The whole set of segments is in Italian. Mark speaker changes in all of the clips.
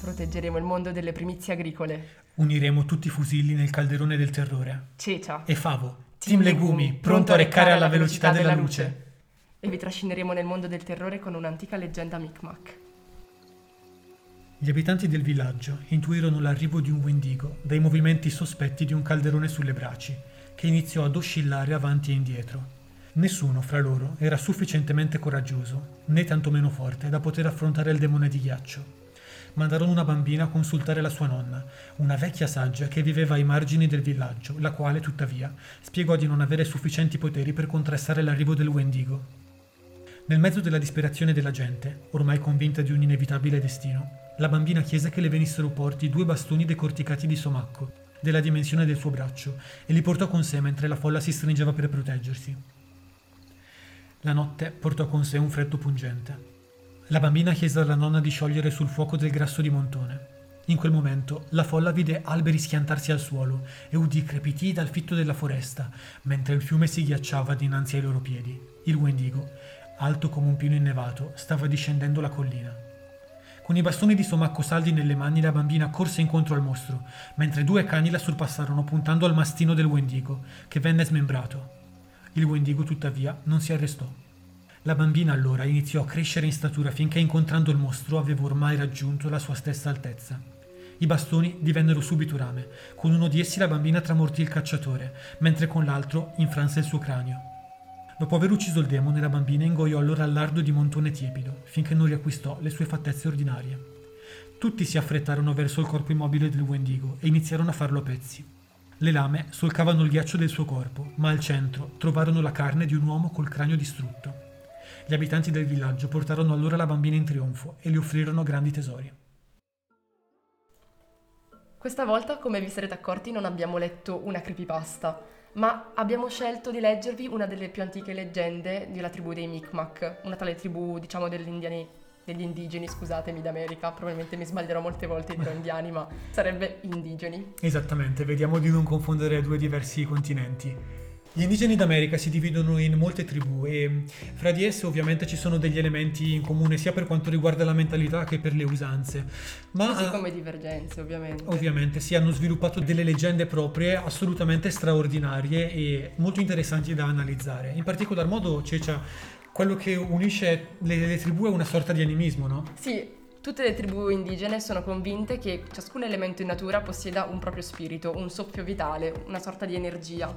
Speaker 1: Proteggeremo il mondo delle primizie agricole.
Speaker 2: Uniremo tutti i fusilli nel calderone del terrore.
Speaker 1: Cecia.
Speaker 2: E Favo, Team Legumi, pronto a reccare alla velocità della luce.
Speaker 1: E vi trascineremo nel mondo del terrore con un'antica leggenda Micmac.
Speaker 2: Gli abitanti del villaggio intuirono l'arrivo di un Wendigo dai movimenti sospetti di un calderone sulle braci, che iniziò ad oscillare avanti e indietro. Nessuno fra loro era sufficientemente coraggioso, né tantomeno forte, da poter affrontare il demone di ghiaccio. Mandarono una bambina a consultare la sua nonna, una vecchia saggia che viveva ai margini del villaggio, la quale, tuttavia, spiegò di non avere sufficienti poteri per contrastare l'arrivo del Wendigo. Nel mezzo della disperazione della gente, ormai convinta di un inevitabile destino, la bambina chiese che le venissero porti due bastoni decorticati di somacco, della dimensione del suo braccio, e li portò con sé mentre la folla si stringeva per proteggersi. La notte portò con sé un freddo pungente. La bambina chiese alla nonna di sciogliere sul fuoco del grasso di montone. In quel momento la folla vide alberi schiantarsi al suolo e udì crepitii dal fitto della foresta, mentre il fiume si ghiacciava dinanzi ai loro piedi. Il Wendigo, alto come un pino innevato, stava discendendo la collina. Con i bastoni di somacco saldi nelle mani la bambina corse incontro al mostro, mentre due cani la sorpassarono puntando al mastino del Wendigo, che venne smembrato. Il Wendigo tuttavia non si arrestò. La bambina allora iniziò a crescere in statura finché incontrando il mostro aveva ormai raggiunto la sua stessa altezza. I bastoni divennero subito rame. Con uno di essi la bambina tramortì il cacciatore, mentre con l'altro infranse il suo cranio. Dopo aver ucciso il demone, la bambina ingoiò allora il lardo di montone tiepido, finché non riacquistò le sue fattezze ordinarie. Tutti si affrettarono verso il corpo immobile del Wendigo e iniziarono a farlo a pezzi. Le lame solcavano il ghiaccio del suo corpo, ma al centro trovarono la carne di un uomo col cranio distrutto. Gli abitanti del villaggio portarono allora la bambina in trionfo e le offrirono grandi tesori.
Speaker 1: Questa volta, come vi sarete accorti, non abbiamo letto una creepypasta, ma abbiamo scelto di leggervi una delle più antiche leggende della tribù dei Micmac, una tale tribù, diciamo, degli indiani, degli indigeni, scusatemi, d'America. Probabilmente mi sbaglierò molte volte dirò indiani, ma sarebbe indigeni.
Speaker 2: Esattamente, vediamo di non confondere due diversi continenti. Gli indigeni d'America si dividono in molte tribù e fra di esse ovviamente ci sono degli elementi in comune sia per quanto riguarda la mentalità che per le usanze. Ma
Speaker 1: Così come divergenze, ovviamente.
Speaker 2: ovviamente si hanno sviluppato delle leggende proprie assolutamente straordinarie e molto interessanti da analizzare. In particolar modo Cecia, quello che unisce le, le tribù è una sorta di animismo, no?
Speaker 1: Sì, tutte le tribù indigene sono convinte che ciascun elemento in natura possieda un proprio spirito, un soffio vitale, una sorta di energia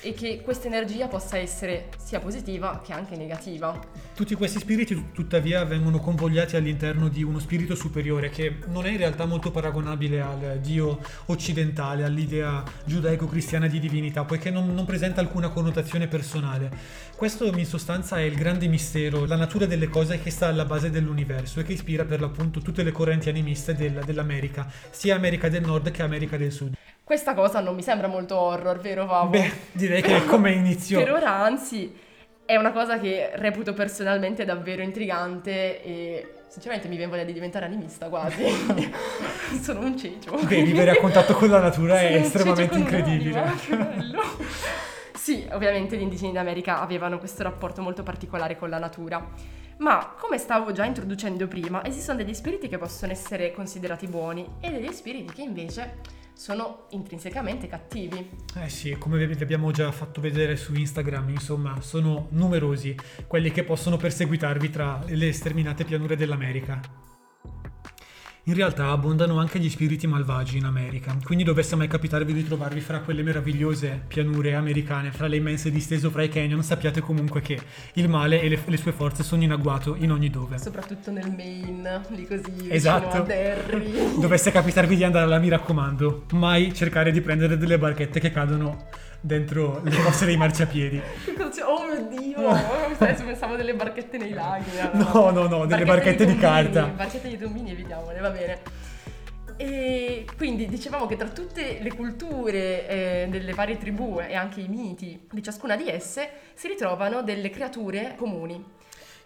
Speaker 1: e che questa energia possa essere sia positiva che anche negativa.
Speaker 2: Tutti questi spiriti tuttavia vengono convogliati all'interno di uno spirito superiore che non è in realtà molto paragonabile al Dio occidentale, all'idea giudaico-cristiana di divinità, poiché non, non presenta alcuna connotazione personale. Questo in sostanza è il grande mistero, la natura delle cose che sta alla base dell'universo e che ispira per l'appunto tutte le correnti animiste del, dell'America, sia America del Nord che America del Sud.
Speaker 1: Questa cosa non mi sembra molto horror, vero Vavo?
Speaker 2: Beh, direi che è come inizio.
Speaker 1: per ora anzi è una cosa che reputo personalmente davvero intrigante e sinceramente mi viene voglia di diventare animista quasi. Sono un cecio.
Speaker 2: Beh, vivere a contatto con la natura è estremamente incredibile.
Speaker 1: che bello. Sì, ovviamente gli indigeni d'America avevano questo rapporto molto particolare con la natura. Ma come stavo già introducendo prima, esistono degli spiriti che possono essere considerati buoni e degli spiriti che invece sono intrinsecamente cattivi.
Speaker 2: Eh sì, come vi abbiamo già fatto vedere su Instagram, insomma, sono numerosi quelli che possono perseguitarvi tra le sterminate pianure dell'America. In realtà abbondano anche gli spiriti malvagi in America, quindi dovesse mai capitarvi di trovarvi fra quelle meravigliose pianure americane, fra le immense distese fra i canyon, sappiate comunque che il male e le, le sue forze sono in agguato in ogni dove.
Speaker 1: Soprattutto nel Maine, lì così, vicino
Speaker 2: Esatto. Dovesse capitarvi di andare là, mi raccomando, mai cercare di prendere delle barchette che cadono dentro le fosse dei marciapiedi.
Speaker 1: oh mio Dio, adesso pensavo delle barchette nei laghi.
Speaker 2: No, no, no, delle barchette di
Speaker 1: tombini,
Speaker 2: carta.
Speaker 1: Barchette di tombini, evitiamole, va bene. E quindi dicevamo che tra tutte le culture eh, delle varie tribù e anche i miti di ciascuna di esse si ritrovano delle creature comuni.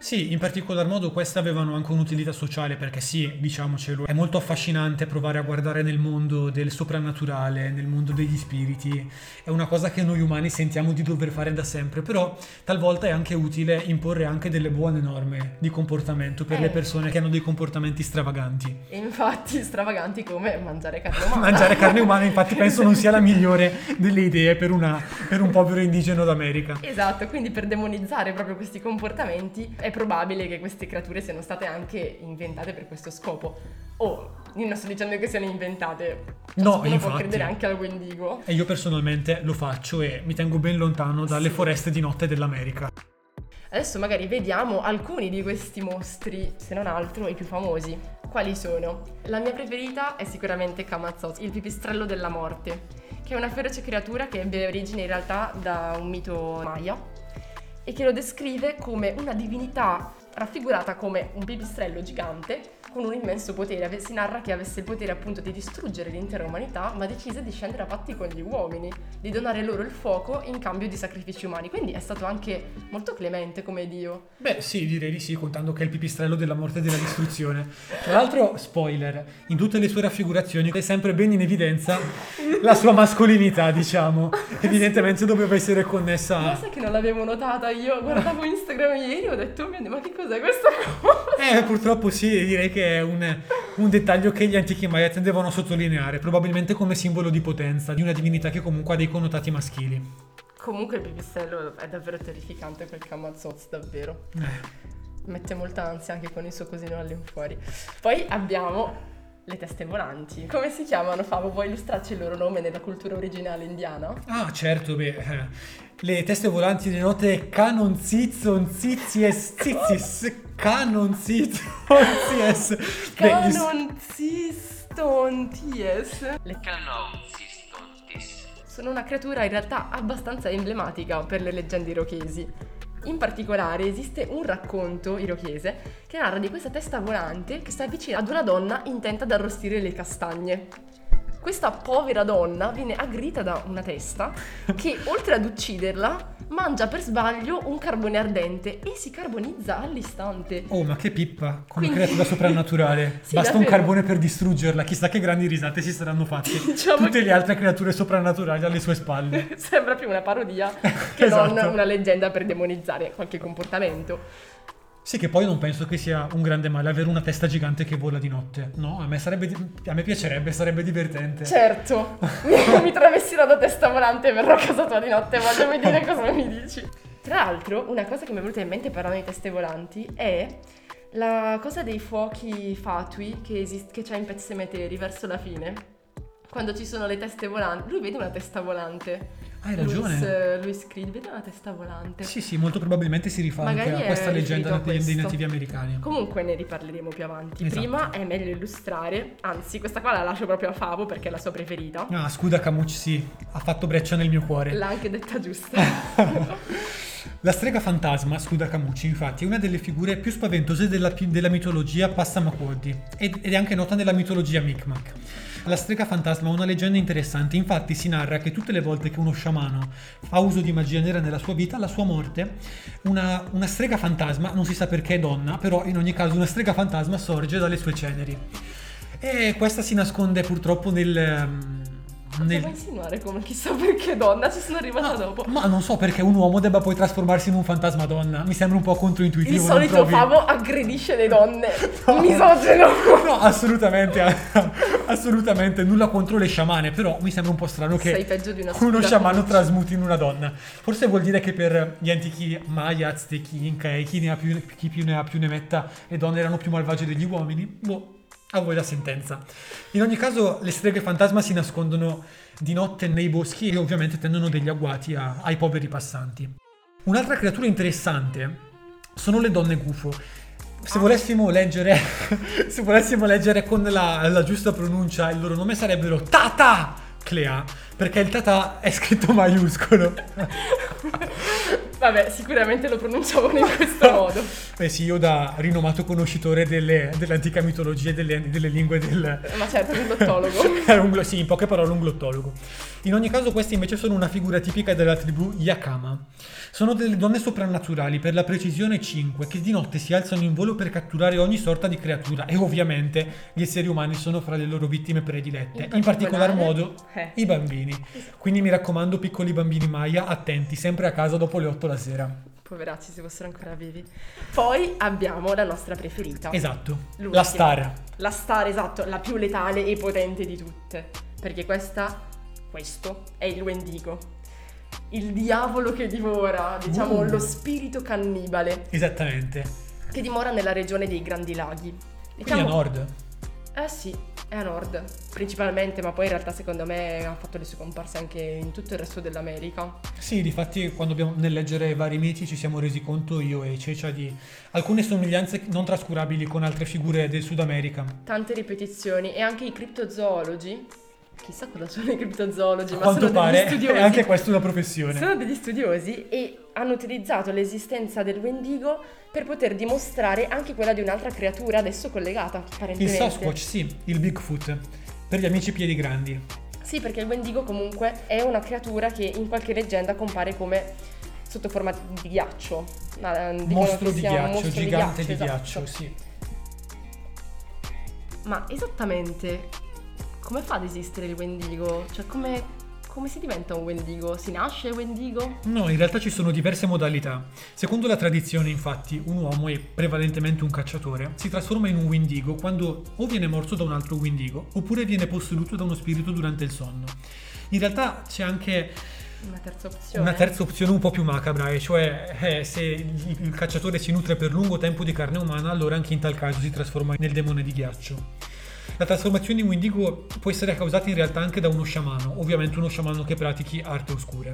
Speaker 2: Sì, in particolar modo queste avevano anche un'utilità sociale perché sì, diciamocelo, è molto affascinante provare a guardare nel mondo del soprannaturale, nel mondo degli spiriti, è una cosa che noi umani sentiamo di dover fare da sempre, però talvolta è anche utile imporre anche delle buone norme di comportamento per
Speaker 1: Eh.
Speaker 2: le persone che hanno dei comportamenti stravaganti.
Speaker 1: E infatti stravaganti come mangiare carne umana.
Speaker 2: Mangiare carne umana infatti penso non sia la migliore delle idee per, una- per un povero indigeno d'America.
Speaker 1: Esatto, quindi per demonizzare proprio questi comportamenti è probabile che queste creature siano state anche inventate per questo scopo. O, io non sto dicendo che siano inventate,
Speaker 2: No,
Speaker 1: ciascuno può
Speaker 2: infatti.
Speaker 1: credere anche al Wendigo.
Speaker 2: E io personalmente lo faccio e mi tengo ben lontano dalle
Speaker 1: Sì.
Speaker 2: foreste di notte dell'America.
Speaker 1: Adesso magari vediamo alcuni di questi mostri, se non altro i più famosi. Quali sono? La mia preferita è sicuramente Kamazoz, il pipistrello della morte, che è una feroce creatura che ebbe origine in realtà da un mito maya e che lo descrive come una divinità raffigurata come un pipistrello gigante con un immenso potere. Si narra che avesse il potere appunto di distruggere l'intera umanità, ma decise di scendere a patti con gli uomini, di donare loro il fuoco in cambio di sacrifici umani. Quindi è stato anche molto clemente come dio.
Speaker 2: Beh, sì, direi di sì, contando che è il pipistrello della morte e della distruzione. Tra l'altro, spoiler, in tutte le sue raffigurazioni è sempre ben in evidenza la sua mascolinità, diciamo. Evidentemente doveva essere
Speaker 1: Ma
Speaker 2: connessa
Speaker 1: sai che non l'avevo notata io? Guardavo Instagram ieri e ho detto, "Oh mio Dio, ma che cos'è questa cosa?
Speaker 2: Eh, purtroppo sì, direi che è un, un dettaglio che gli antichi Maya tendevano a sottolineare, probabilmente come simbolo di potenza, di una divinità che comunque ha dei connotati maschili.
Speaker 1: Comunque il pipistrello è davvero terrificante quel Kamazoz, davvero.
Speaker 2: Eh,
Speaker 1: Mette molta ansia anche con il suo cosino all'infuori. Poi abbiamo le teste volanti. Come si chiamano, Favo? Vuoi illustrarci il loro nome nella cultura originale indiana?
Speaker 2: Ah, certo, beh, eh, le teste volanti di notte Canon Zizon Zizies Zizis Canon Zizon Zies Beh, il-
Speaker 1: Canon Cistonties. Le
Speaker 3: Canonzistontis.
Speaker 1: sono una creatura in realtà abbastanza emblematica per le leggende irochesi. In particolare esiste un racconto irochese che narra di questa testa volante che si avvicina ad una donna intenta ad arrostire le castagne. Questa povera donna viene aggredita da una testa che oltre ad ucciderla mangia per sbaglio un carbone ardente e si carbonizza all'istante.
Speaker 2: Oh, ma che pippa, come
Speaker 1: Quindi-
Speaker 2: creatura soprannaturale.
Speaker 1: Sì,
Speaker 2: Basta un carbone per distruggerla, chissà che grandi risate si saranno fatte.
Speaker 1: Diciamo
Speaker 2: Tutte
Speaker 1: che-
Speaker 2: le altre creature soprannaturali alle sue spalle.
Speaker 1: Sembra più una parodia che non
Speaker 2: Esatto.
Speaker 1: una leggenda per demonizzare qualche comportamento.
Speaker 2: Sì, che poi non penso che sia un grande male avere una testa gigante che vola di notte. No, a me, sarebbe a me piacerebbe, sarebbe divertente.
Speaker 1: Certo, mi travestirò da testa volante e verrò a casa tua di notte, voglio vedere cosa mi dici. Tra l'altro, una cosa che mi è venuta in mente parlando di teste volanti è la cosa dei fuochi fatui che, esist- che c'è in Pet Cemetery verso la fine. Quando ci sono le teste volanti, lui vede una testa volante.
Speaker 2: Hai ragione.
Speaker 1: Luis, Luis Creed vede una testa volante.
Speaker 2: Sì, sì, molto probabilmente si rifà
Speaker 1: Magari
Speaker 2: anche a questa leggenda dei, dei nativi americani.
Speaker 1: Comunque ne riparleremo più avanti.
Speaker 2: Esatto.
Speaker 1: Prima è meglio illustrare, anzi questa qua la lascio proprio a Favo perché è la sua preferita.
Speaker 2: Ah, scuda Camucci, sì, ha fatto breccia nel mio cuore.
Speaker 1: L'ha anche detta giusta.
Speaker 2: La strega fantasma, Scuda Camucci, infatti, è una delle figure più spaventose della, della mitologia Passamaquoddy ed, ed è anche nota nella mitologia Micmac. La strega fantasma ha una leggenda interessante, infatti si narra che tutte le volte che uno sciamano fa uso di magia nera nella sua vita, alla sua morte, una, una strega fantasma, non si sa perché è donna, però in ogni caso una strega fantasma sorge dalle sue ceneri. E questa si nasconde purtroppo nel...
Speaker 1: Cosa vuoi insinuare come chissà perché donna? Ci sono arrivata
Speaker 2: Ma,
Speaker 1: dopo.
Speaker 2: ma non so perché un uomo debba poi trasformarsi in un fantasma donna. Mi sembra un po' controintuitivo. non
Speaker 1: solito
Speaker 2: trovi?
Speaker 1: Favo aggredisce le donne.
Speaker 2: No.
Speaker 1: Misogeno.
Speaker 2: No, assolutamente, assolutamente nulla contro le sciamane, però mi sembra un po' strano che
Speaker 1: Sei peggio di una
Speaker 2: uno sciamano trasmuti in una donna. Forse vuol dire che per gli antichi Maya, Aztechi, Inca e chi, ne ha più, chi più ne ha più ne metta, le donne erano più malvagie degli uomini. Boh, a voi la sentenza. In ogni caso, le streghe fantasma si nascondono di notte nei boschi e ovviamente tendono degli agguati a- ai poveri passanti. Un'altra creatura interessante sono le donne gufo. Se volessimo leggere, se volessimo leggere con la, la giusta pronuncia, il loro nome sarebbero Tata Clea, perché il Tata è scritto maiuscolo.
Speaker 1: Vabbè, sicuramente lo pronunciavano in questo modo.
Speaker 2: Beh sì, io da rinomato conoscitore delle- dell'antica mitologia e delle, delle lingue del...
Speaker 1: Ma certo, un glottologo.
Speaker 2: Un sì, in poche parole un glottologo. In ogni caso questi invece sono una figura tipica della tribù Yakama. Sono delle donne soprannaturali, per la precisione 5, che di notte si alzano in volo per catturare ogni sorta di creatura e ovviamente gli esseri umani sono fra le loro vittime predilette, in, particolar
Speaker 1: particolare-
Speaker 2: modo
Speaker 1: eh.
Speaker 2: i bambini. Quindi mi raccomando piccoli bambini Maya, attenti, sempre a casa dopo le 8 la sera.
Speaker 1: Poveracci, se fossero ancora vivi. Poi abbiamo la nostra preferita.
Speaker 2: Esatto,
Speaker 1: L'ultima.
Speaker 2: la star.
Speaker 1: La star, esatto, la più letale e potente di tutte. Perché questa, questo, è il Wendigo. Il diavolo che divora, diciamo,
Speaker 2: Uh.
Speaker 1: lo spirito cannibale,
Speaker 2: Esattamente.
Speaker 1: che dimora nella regione dei Grandi Laghi.
Speaker 2: Quindi a nord.
Speaker 1: Eh sì, è a nord, principalmente, ma poi in realtà secondo me ha fatto le sue comparse anche in tutto il resto dell'America.
Speaker 2: Sì, difatti quando abbiamo nel leggere vari miti ci siamo resi conto io e Cecia di alcune somiglianze non trascurabili con altre figure del Sud America.
Speaker 1: Tante ripetizioni e anche i criptozoologi. Chissà cosa sono i criptozoologi, ma sono
Speaker 2: pare
Speaker 1: degli studiosi.
Speaker 2: è anche questa una professione.
Speaker 1: Sono degli studiosi e hanno utilizzato l'esistenza del Wendigo per poter dimostrare anche quella di un'altra creatura adesso collegata,
Speaker 2: Il
Speaker 1: apparentemente.
Speaker 2: Sasquatch, sì, il Bigfoot, per gli amici piedi grandi.
Speaker 1: Sì, perché il Wendigo comunque è una creatura che in qualche leggenda compare come sotto forma di ghiaccio. Eh,
Speaker 2: Mostro di ghiaccio,
Speaker 1: mostro
Speaker 2: gigante di
Speaker 1: esatto.
Speaker 2: ghiaccio, sì.
Speaker 1: Ma esattamente come fa ad esistere il Wendigo? Cioè come, come si diventa un Wendigo? Si nasce Wendigo?
Speaker 2: No, in realtà ci sono diverse modalità. Secondo la tradizione, infatti, un uomo e prevalentemente un cacciatore si trasforma in un Wendigo quando o viene morso da un altro Wendigo oppure viene posseduto da uno spirito durante il sonno. In realtà c'è anche
Speaker 1: Una terza opzione.
Speaker 2: una terza opzione un po' più macabra, e cioè eh, se il, il cacciatore si nutre per lungo tempo di carne umana, allora anche in tal caso si trasforma nel demone di ghiaccio. La trasformazione in Wendigo può essere causata in realtà anche da uno sciamano, ovviamente uno sciamano che pratichi arti oscure.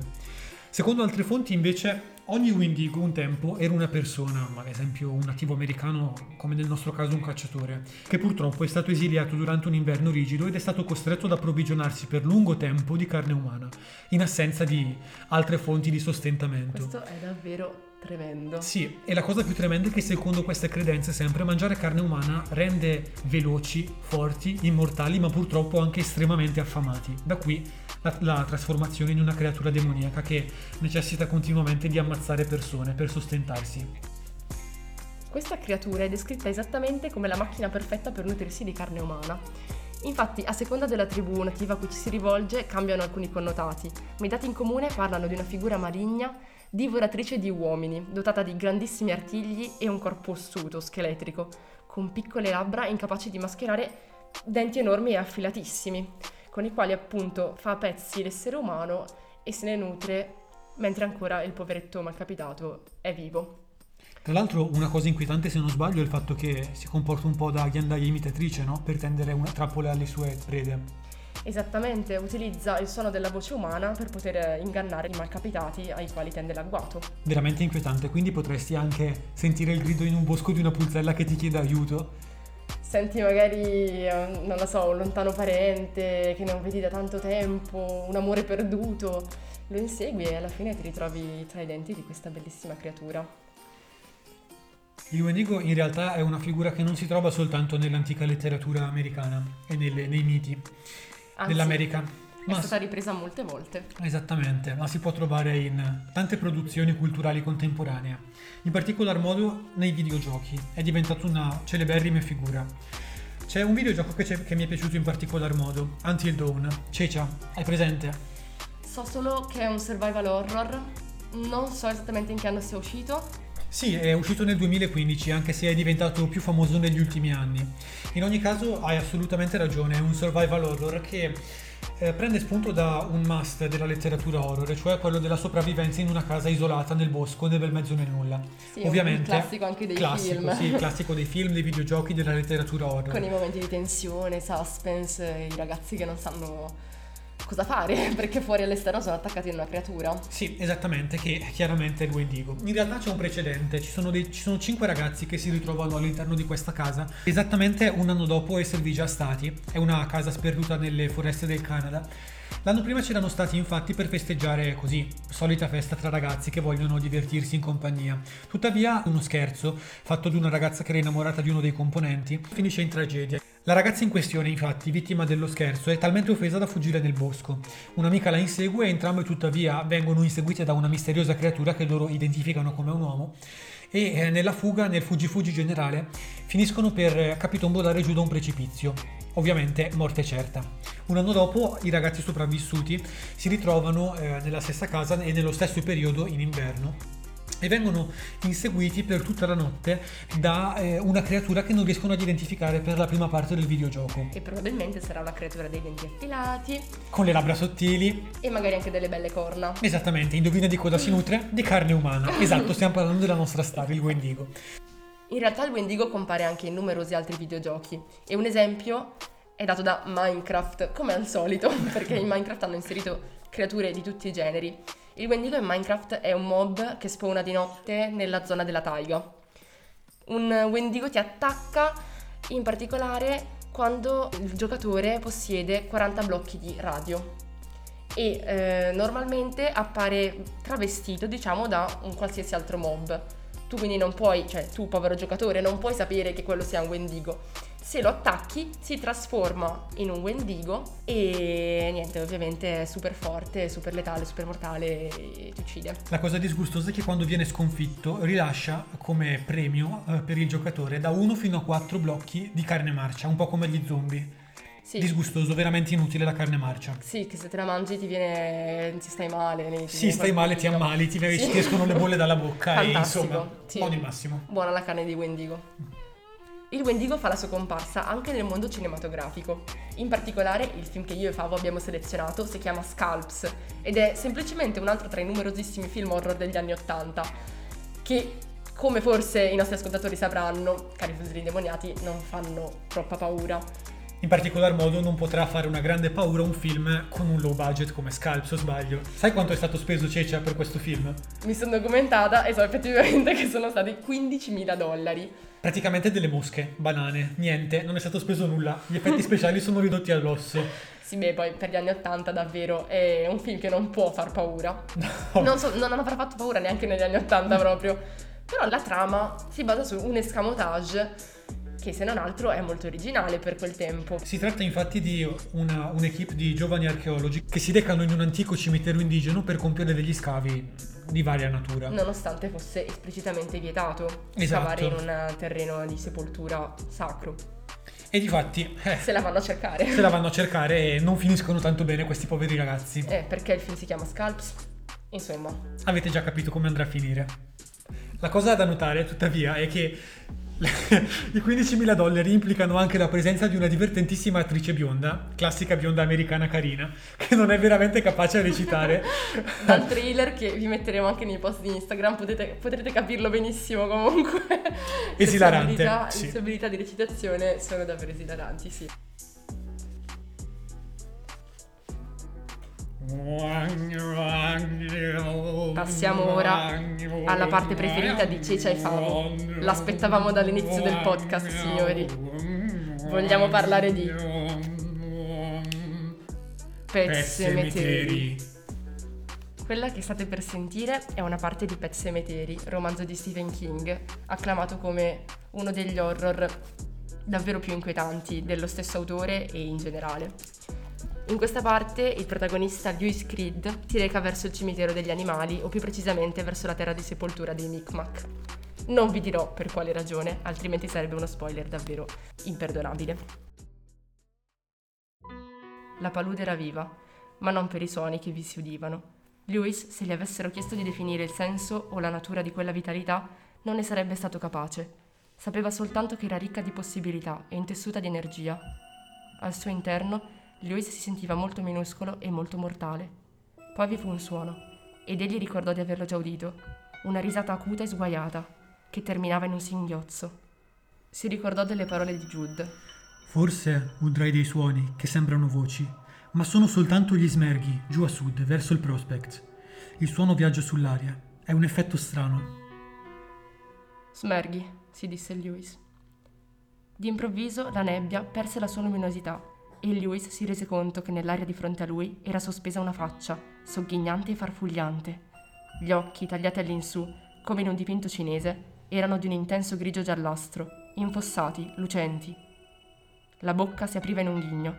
Speaker 2: Secondo altre fonti, invece, ogni Wendigo un tempo era una persona, ad esempio un nativo americano, come nel nostro caso un cacciatore, che purtroppo è stato esiliato durante un inverno rigido ed è stato costretto ad approvvigionarsi per lungo tempo di carne umana, in assenza di altre fonti di sostentamento.
Speaker 1: Questo è davvero tremendo.
Speaker 2: Sì, e la cosa più tremenda è che secondo queste credenze sempre mangiare carne umana rende veloci, forti, immortali, ma purtroppo anche estremamente affamati. Da qui la, la trasformazione in una creatura demoniaca che necessita continuamente di ammazzare persone per sostentarsi.
Speaker 1: Questa creatura è descritta esattamente come la macchina perfetta per nutrirsi di carne umana. Infatti, a seconda della tribù nativa a cui ci si rivolge, cambiano alcuni connotati, ma i dati in comune parlano di una figura maligna, divoratrice di uomini, dotata di grandissimi artigli e un corpo ossuto, scheletrico, con piccole labbra incapaci di mascherare denti enormi e affilatissimi, con i quali appunto fa a pezzi l'essere umano e se ne nutre mentre ancora il poveretto malcapitato è vivo.
Speaker 2: Tra l'altro una cosa inquietante se non sbaglio è il fatto che si comporta un po' da ghiandaia imitatrice, no? Per tendere una trappola alle sue prede.
Speaker 1: Esattamente, utilizza il suono della voce umana per poter ingannare i malcapitati ai quali tende l'agguato.
Speaker 2: Veramente inquietante, quindi potresti anche sentire il grido in un bosco di una pulzella che ti chiede aiuto.
Speaker 1: Senti magari, eh, non lo so, un lontano parente che non vedi da tanto tempo, un amore perduto, lo insegui e alla fine ti ritrovi tra i denti di questa bellissima creatura.
Speaker 2: Il Wendigo in realtà è una figura che non si trova soltanto nell'antica letteratura americana e nelle- nei miti
Speaker 1: Anzi,
Speaker 2: dell'America.
Speaker 1: È
Speaker 2: Ma
Speaker 1: stata ripresa molte volte.
Speaker 2: Esattamente, ma si può trovare in tante produzioni culturali contemporanee, in particolar modo nei videogiochi, è diventato una celeberrime figura. C'è un videogioco che, c'è- che mi è piaciuto in particolar modo, Until Dawn. Cecia, hai presente?
Speaker 1: So solo che è un survival horror, non so esattamente in che anno sia uscito.
Speaker 2: Sì, è uscito nel 2015, anche se è diventato più famoso negli ultimi anni. In ogni caso hai assolutamente ragione, è un survival horror che eh, prende spunto da un must della letteratura horror, cioè quello della sopravvivenza in una casa isolata nel bosco nel bel mezzo del nulla.
Speaker 1: Sì,
Speaker 2: Ovviamente.
Speaker 1: un classico anche dei
Speaker 2: classico,
Speaker 1: film.
Speaker 2: Sì, il classico dei film, dei videogiochi, della letteratura horror.
Speaker 1: Con i momenti di tensione, suspense, i ragazzi che non sanno cosa fare perché fuori all'esterno sono attaccati a una creatura.
Speaker 2: Sì, esattamente, che chiaramente è il Wendigo. In realtà c'è un precedente, ci sono, dei- ci sono cinque ragazzi che si ritrovano all'interno di questa casa, esattamente un anno dopo esservi già stati. È una casa sperduta nelle foreste del Canada. L'anno prima c'erano stati infatti per festeggiare così, solita festa tra ragazzi che vogliono divertirsi in compagnia. Tuttavia, uno scherzo, fatto di una ragazza che era innamorata di uno dei componenti, finisce in tragedia. La ragazza in questione, infatti, vittima dello scherzo, è talmente offesa da fuggire nel bosco. Un'amica la insegue e entrambe tuttavia vengono inseguite da una misteriosa creatura che loro identificano come un uomo e eh, nella fuga, nel fuggi-fuggi generale, finiscono per eh, capitombolare giù da un precipizio. Ovviamente morte certa. Un anno dopo i ragazzi sopravvissuti si ritrovano eh, nella stessa casa e nello stesso periodo in inverno e vengono inseguiti per tutta la notte da eh, una creatura che non riescono ad identificare per la prima parte del videogioco.
Speaker 1: E probabilmente sarà la creatura dei denti affilati.
Speaker 2: Con le labbra sottili.
Speaker 1: E magari anche delle belle corna.
Speaker 2: Esattamente, indovina di cosa si nutre? Di carne umana. Esatto, stiamo parlando della nostra star, il Wendigo.
Speaker 1: In realtà il Wendigo compare anche in numerosi altri videogiochi e un esempio è dato da Minecraft, come al solito, perché in Minecraft hanno inserito creature di tutti i generi. Il Wendigo in Minecraft è un mob che spawna di notte nella zona della taiga. Un Wendigo ti attacca in particolare quando il giocatore possiede 40 blocchi di radio e eh, normalmente appare travestito diciamo da un qualsiasi altro mob. Tu quindi non puoi, cioè tu povero giocatore, non puoi sapere che quello sia un Wendigo se lo attacchi si trasforma in un Wendigo e niente, ovviamente è super forte, super letale, super mortale e ti uccide.
Speaker 2: La cosa disgustosa è che quando viene sconfitto rilascia come premio eh, per il giocatore da 1 fino a 4 blocchi di carne marcia, un po' come gli zombie. Sì. Disgustoso, veramente inutile la carne marcia.
Speaker 1: Sì, che se te la mangi ti viene. ti stai male. Ti
Speaker 2: sì, stai male, ti ammali, ti, sì. ti escono le bolle dalla bocca e insomma. Sì. Buono massimo.
Speaker 1: Buona la carne di Wendigo. Il Wendigo fa la sua comparsa anche nel mondo cinematografico. In particolare il film che io e Favo abbiamo selezionato si chiama Scalps ed è semplicemente un altro tra i numerosissimi film horror degli anni Ottanta che, come forse i nostri ascoltatori sapranno, cari futuri demoniati, non fanno troppa paura.
Speaker 2: In particolar modo non potrà fare una grande paura un film con un low budget come Scalps o sbaglio. Sai quanto è stato speso Ceccia per questo film?
Speaker 1: Mi sono documentata e so effettivamente che sono stati 15.000 dollari
Speaker 2: praticamente delle mosche, banane, niente, non è stato speso nulla. Gli effetti speciali sono ridotti all'osso.
Speaker 1: Sì, beh, poi per gli anni Ottanta davvero è un film che non può far paura. No. Non, so, non avrà fatto paura neanche negli anni Ottanta proprio. Però la trama si basa su un escamotage che se non altro è molto originale per quel tempo.
Speaker 2: Si tratta infatti di una, un'equipe di giovani archeologi che si recano in un antico cimitero indigeno per compiere degli scavi di varia natura.
Speaker 1: Nonostante fosse esplicitamente vietato esatto. scavare in un terreno di sepoltura sacro.
Speaker 2: E di fatti
Speaker 1: eh, se la vanno a cercare.
Speaker 2: Se la vanno a cercare e non finiscono tanto bene questi poveri ragazzi.
Speaker 1: Eh, perché il film si chiama Scalps? Insomma.
Speaker 2: Avete già capito come andrà a finire. La cosa da notare, tuttavia, è che I 15.000 dollari implicano anche la presenza di una divertentissima attrice bionda, classica bionda americana carina, che non è veramente capace a recitare.
Speaker 1: Dal trailer che vi metteremo anche nei post di Instagram potete, potrete capirlo benissimo comunque.
Speaker 2: Esilarante.
Speaker 1: Le sue abilità, sì. le sue abilità di recitazione sono davvero esilaranti, sì. Passiamo ora alla parte preferita di Cecia e Favo. L'aspettavamo dall'inizio del podcast, signori. Vogliamo parlare di Pet Cemetery. Quella che state per sentire è una parte di Pet Cemetery, romanzo di Stephen King, acclamato come uno degli horror davvero più inquietanti dello stesso autore e in generale. In questa parte il protagonista Lewis Creed si reca verso il cimitero degli animali o più precisamente verso la terra di sepoltura dei Micmac. Non vi dirò per quale ragione, altrimenti sarebbe uno spoiler davvero imperdonabile. La palude era viva, ma non per i suoni che vi si udivano. Lewis, se gli avessero chiesto di definire il senso o la natura di quella vitalità, non ne sarebbe stato capace. Sapeva soltanto che era ricca di possibilità e intessuta di energia. Al suo interno Lewis si sentiva molto minuscolo e molto mortale. Poi vi fu un suono, ed egli ricordò di averlo già udito, una risata acuta e sguaiata, che terminava in un singhiozzo. Si ricordò delle parole di Jude.
Speaker 2: Forse udrai dei suoni che sembrano voci, ma sono soltanto gli smerghi giù a sud, verso il prospect. Il suono viaggia sull'aria. È un effetto strano.
Speaker 1: Smerghi, si disse Lewis. D'improvviso la nebbia perse la sua luminosità e Lewis si rese conto che nell'aria di fronte a lui era sospesa una faccia, sogghignante e farfugliante. Gli occhi, tagliati all'insù, come in un dipinto cinese, erano di un intenso grigio giallastro, infossati, lucenti. La bocca si apriva in un ghigno.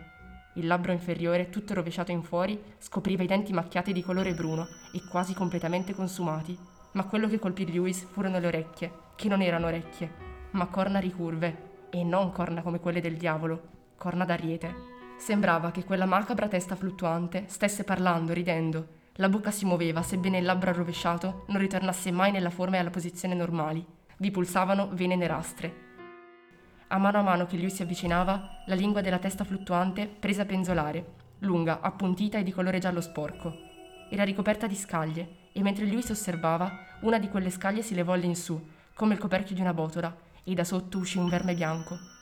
Speaker 1: Il labbro inferiore, tutto rovesciato in fuori, scopriva i denti macchiati di colore bruno e quasi completamente consumati. Ma quello che colpì Lewis furono le orecchie, che non erano orecchie, ma corna ricurve, e non corna come quelle del diavolo, corna d'ariete. Sembrava che quella macabra testa fluttuante stesse parlando, ridendo. La bocca si muoveva, sebbene il labbro arrovesciato non ritornasse mai nella forma e alla posizione normali. Vi pulsavano vene nerastre. A mano a mano che lui si avvicinava, la lingua della testa fluttuante prese a penzolare, lunga, appuntita e di colore giallo sporco. Era ricoperta di scaglie, e mentre lui si osservava, una di quelle scaglie si levò all'insù, come il coperchio di una botola, e da sotto uscì un verme bianco.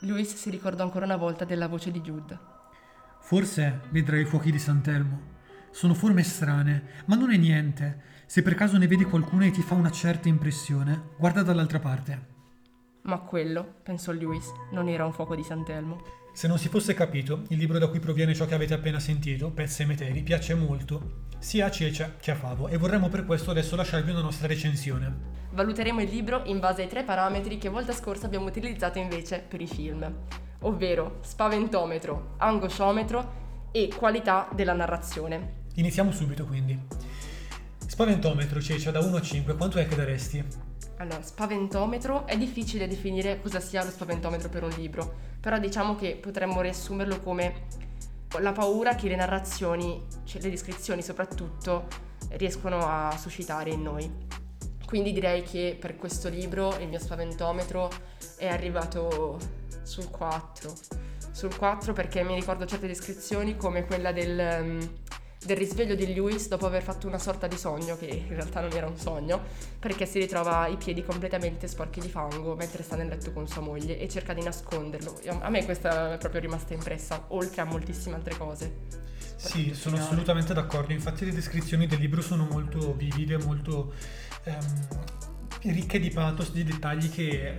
Speaker 1: Louis si ricordò ancora una volta della voce di Jude.
Speaker 2: Forse vedrai i fuochi di Sant'Elmo. Sono forme strane, ma non è niente. Se per caso ne vedi qualcuno e ti fa una certa impressione, guarda dall'altra parte.
Speaker 1: Ma quello, pensò Lewis, non era un fuoco di Sant'Elmo.
Speaker 2: Se non si fosse capito, il libro da cui proviene ciò che avete appena sentito, Pezzi e Meteri, piace molto sia a Cecia che a Favo e vorremmo per questo adesso lasciarvi una nostra recensione.
Speaker 1: Valuteremo il libro in base ai tre parametri che volta scorsa abbiamo utilizzato invece per i film, ovvero spaventometro, angosciometro e qualità della narrazione.
Speaker 2: Iniziamo subito quindi. Spaventometro, Cecia, da 1 a 5, quanto è che daresti?
Speaker 1: Allora, spaventometro, è difficile definire cosa sia lo spaventometro per un libro, però diciamo che potremmo riassumerlo come la paura che le narrazioni, cioè le descrizioni soprattutto, riescono a suscitare in noi. Quindi direi che per questo libro il mio spaventometro è arrivato sul 4. Sul 4 perché mi ricordo certe descrizioni come quella del, um, del risveglio di Lewis dopo aver fatto una sorta di sogno, che in realtà non era un sogno, perché si ritrova i piedi completamente sporchi di fango mentre sta nel letto con sua moglie e cerca di nasconderlo. A me questa è proprio rimasta impressa, oltre a moltissime altre cose.
Speaker 2: Sì, sono assolutamente d'accordo. Infatti le descrizioni del libro sono molto vivide, molto ehm, ricche di pathos, di dettagli che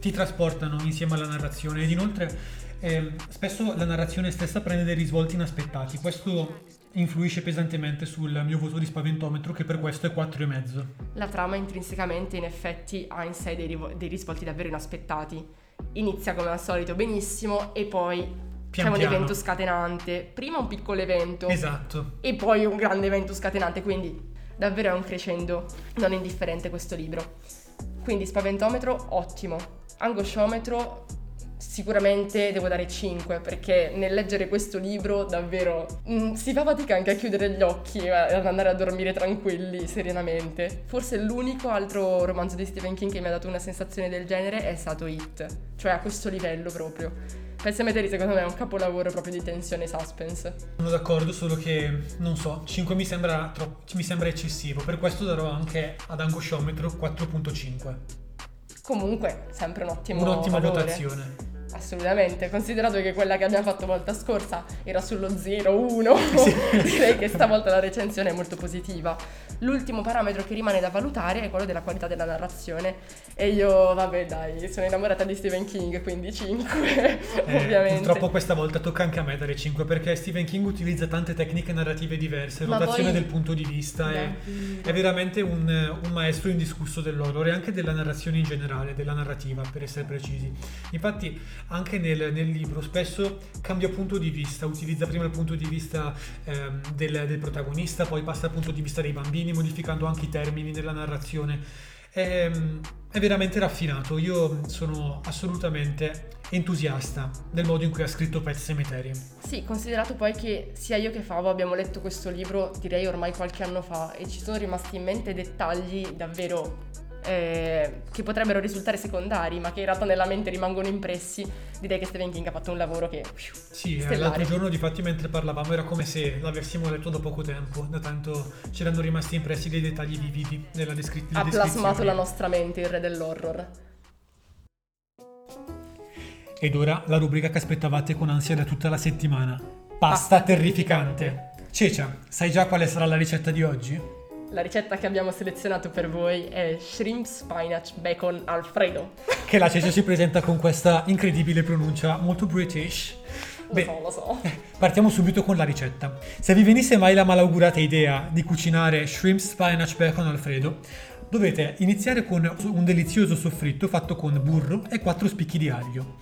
Speaker 2: ti trasportano insieme alla narrazione ed inoltre eh, spesso la narrazione stessa prende dei risvolti inaspettati. Questo influisce pesantemente sul mio voto di spaventometro che per questo è 4,5.
Speaker 1: La trama intrinsecamente in effetti ha in sé dei, rivo- dei risvolti davvero inaspettati. Inizia come al solito benissimo e poi Pian c'è piano. un evento scatenante. Prima un piccolo evento.
Speaker 2: Esatto.
Speaker 1: E poi un grande evento scatenante, quindi davvero è un crescendo non indifferente questo libro. Quindi spaventometro ottimo, angosciometro sicuramente devo dare 5 perché nel leggere questo libro davvero mh, mm, si fa fatica anche a chiudere gli occhi e ad andare a dormire tranquilli, serenamente. Forse l'unico altro romanzo di Stephen King che mi ha dato una sensazione del genere è stato It, cioè a questo livello proprio. Pet Cemetery secondo me è un capolavoro proprio di tensione e suspense.
Speaker 2: Sono d'accordo, solo che non so, 5 mi sembra, troppo, mi sembra eccessivo, per questo darò anche ad angosciometro 4.5.
Speaker 1: Comunque, sempre un ottimo
Speaker 2: Un'ottima
Speaker 1: valore.
Speaker 2: votazione.
Speaker 1: Assolutamente, considerato che quella che abbiamo fatto volta scorsa era sullo 0-1, sì. direi che stavolta la recensione è molto positiva. L'ultimo parametro che rimane da valutare è quello della qualità della narrazione e io, vabbè dai, sono innamorata di Stephen King, quindi 5 eh, ovviamente.
Speaker 2: Purtroppo questa volta tocca anche a me dare 5 perché Stephen King utilizza tante tecniche narrative diverse, Ma rotazione poi... del punto di vista, è, è, veramente un, un maestro indiscusso dell'horror e anche della narrazione in generale, della narrativa per essere precisi. Infatti anche nel, nel, libro spesso cambia punto di vista, utilizza prima il punto di vista ehm, del, del, protagonista, poi passa al punto di vista dei bambini, modificando anche i termini della narrazione. È, è veramente raffinato, io sono assolutamente entusiasta del modo in cui ha scritto Pet Cemetery.
Speaker 1: Sì, considerato poi che sia io che Favo abbiamo letto questo libro direi ormai qualche anno fa e ci sono rimasti in mente dettagli davvero eh, che potrebbero risultare secondari, ma che in realtà nella mente rimangono impressi, direi che Stephen King ha fatto un lavoro che... Più,
Speaker 2: sì, stellare. l'altro giorno di fatti mentre parlavamo era come se l'avessimo letto da poco tempo, da tanto ci erano rimasti impressi dei dettagli vividi nella descrizione.
Speaker 1: Ha plasmato la nostra mente il re dell'horror.
Speaker 2: Ed ora la rubrica che aspettavate con ansia da tutta la settimana. Pasta, Pasta terrificante. terrificante. Cecia, sai già quale sarà la ricetta di oggi?
Speaker 1: La ricetta che abbiamo selezionato per voi è shrimp spinach bacon alfredo.
Speaker 2: Che la Cecia si presenta con questa incredibile pronuncia molto british. Beh,
Speaker 1: so, lo so.
Speaker 2: Partiamo subito con la ricetta. Se vi venisse mai la malaugurata idea di cucinare shrimp spinach bacon alfredo, dovete iniziare con un delizioso soffritto fatto con burro e 4 spicchi di aglio.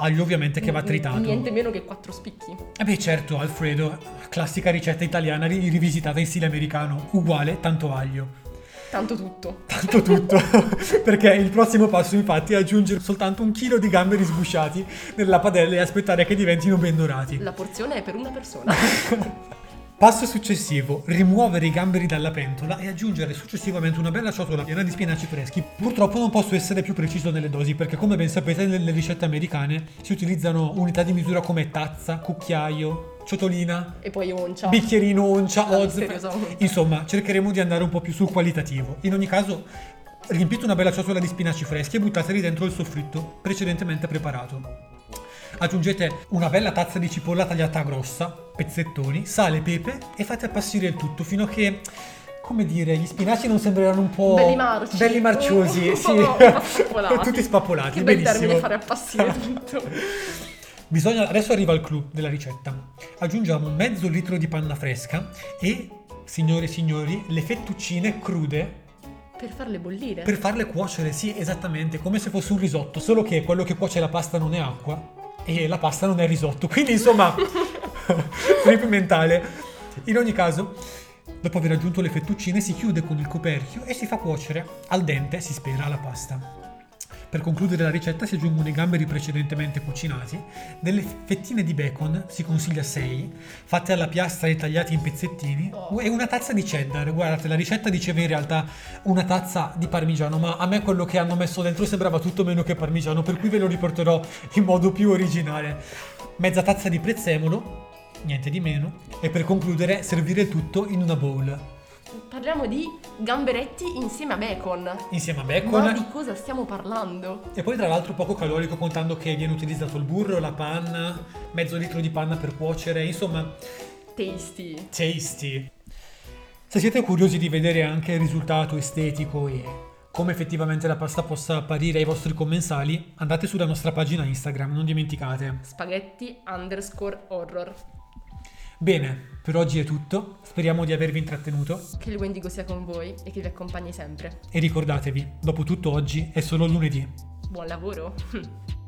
Speaker 2: Aglio ovviamente che va tritato.
Speaker 1: Niente meno che quattro spicchi.
Speaker 2: E beh certo, Alfredo, classica ricetta italiana ri- rivisitata in stile americano, uguale, tanto aglio.
Speaker 1: Tanto tutto.
Speaker 2: Tanto tutto, perché il prossimo passo infatti è aggiungere soltanto un chilo di gamberi sgusciati nella padella e aspettare che diventino ben dorati.
Speaker 1: La porzione è per una persona.
Speaker 2: Passo successivo, rimuovere i gamberi dalla pentola e aggiungere successivamente una bella ciotola piena di spinaci freschi. Purtroppo non posso essere più preciso nelle dosi perché come ben sapete nelle ricette americane si utilizzano unità di misura come tazza, cucchiaio, ciotolina,
Speaker 1: e poi oncia.
Speaker 2: bicchierino, oncia,
Speaker 1: La
Speaker 2: oz. Insomma, cercheremo di andare un po' più sul qualitativo. In ogni caso, riempite una bella ciotola di spinaci freschi e buttateli dentro il soffritto precedentemente preparato. Aggiungete una bella tazza di cipolla tagliata grossa, pezzettoni, sale, pepe e fate appassire il tutto fino a che, come dire, gli spinaci non sembreranno un po'...
Speaker 1: Belli marci.
Speaker 2: Belli marciosi, sì.
Speaker 1: un po' spappolati.
Speaker 2: Tutti spappolati,
Speaker 1: Che bel
Speaker 2: benissimo.
Speaker 1: termine fare appassire tutto.
Speaker 2: Bisogna, adesso arriva il clou della ricetta. Aggiungiamo mezzo litro di panna fresca e, signore e signori, le fettuccine crude
Speaker 1: Per farle bollire.
Speaker 2: per farle cuocere, sì, esattamente, come se fosse un risotto, solo che quello che cuoce la pasta non è acqua e la pasta non è risotto. Quindi, insomma, trip mentale. In ogni caso, dopo aver aggiunto le fettuccine, si chiude con il coperchio e si fa cuocere al dente, si spera, la pasta. Per concludere la ricetta si aggiungono i gamberi precedentemente cucinati, delle fettine di bacon, si consiglia 6, fatte alla piastra e tagliate in pezzettini, e una tazza di cheddar. Guardate, la ricetta diceva in realtà una tazza di parmigiano, ma a me quello che hanno messo dentro sembrava tutto meno che parmigiano, per cui ve lo riporterò in modo più originale. Mezza tazza di prezzemolo, niente di meno, e per concludere servire tutto in una bowl.
Speaker 1: Parliamo di gamberetti insieme a bacon.
Speaker 2: Insieme a bacon.
Speaker 1: Ma di cosa stiamo parlando?
Speaker 2: E poi tra l'altro poco calorico contando che viene utilizzato il burro, la panna, mezzo litro di panna per cuocere, insomma,
Speaker 1: Tasty.
Speaker 2: tasty. Se siete curiosi di vedere anche il risultato estetico e come effettivamente la pasta possa apparire ai vostri commensali, andate sulla nostra pagina Instagram, non dimenticate.
Speaker 1: Spaghetti underscore horror.
Speaker 2: Bene, per oggi è tutto, speriamo di avervi intrattenuto
Speaker 1: Che il Wendigo sia con voi e che vi accompagni sempre.
Speaker 2: e ricordatevi, dopo tutto oggi è solo lunedì.
Speaker 1: Buon lavoro.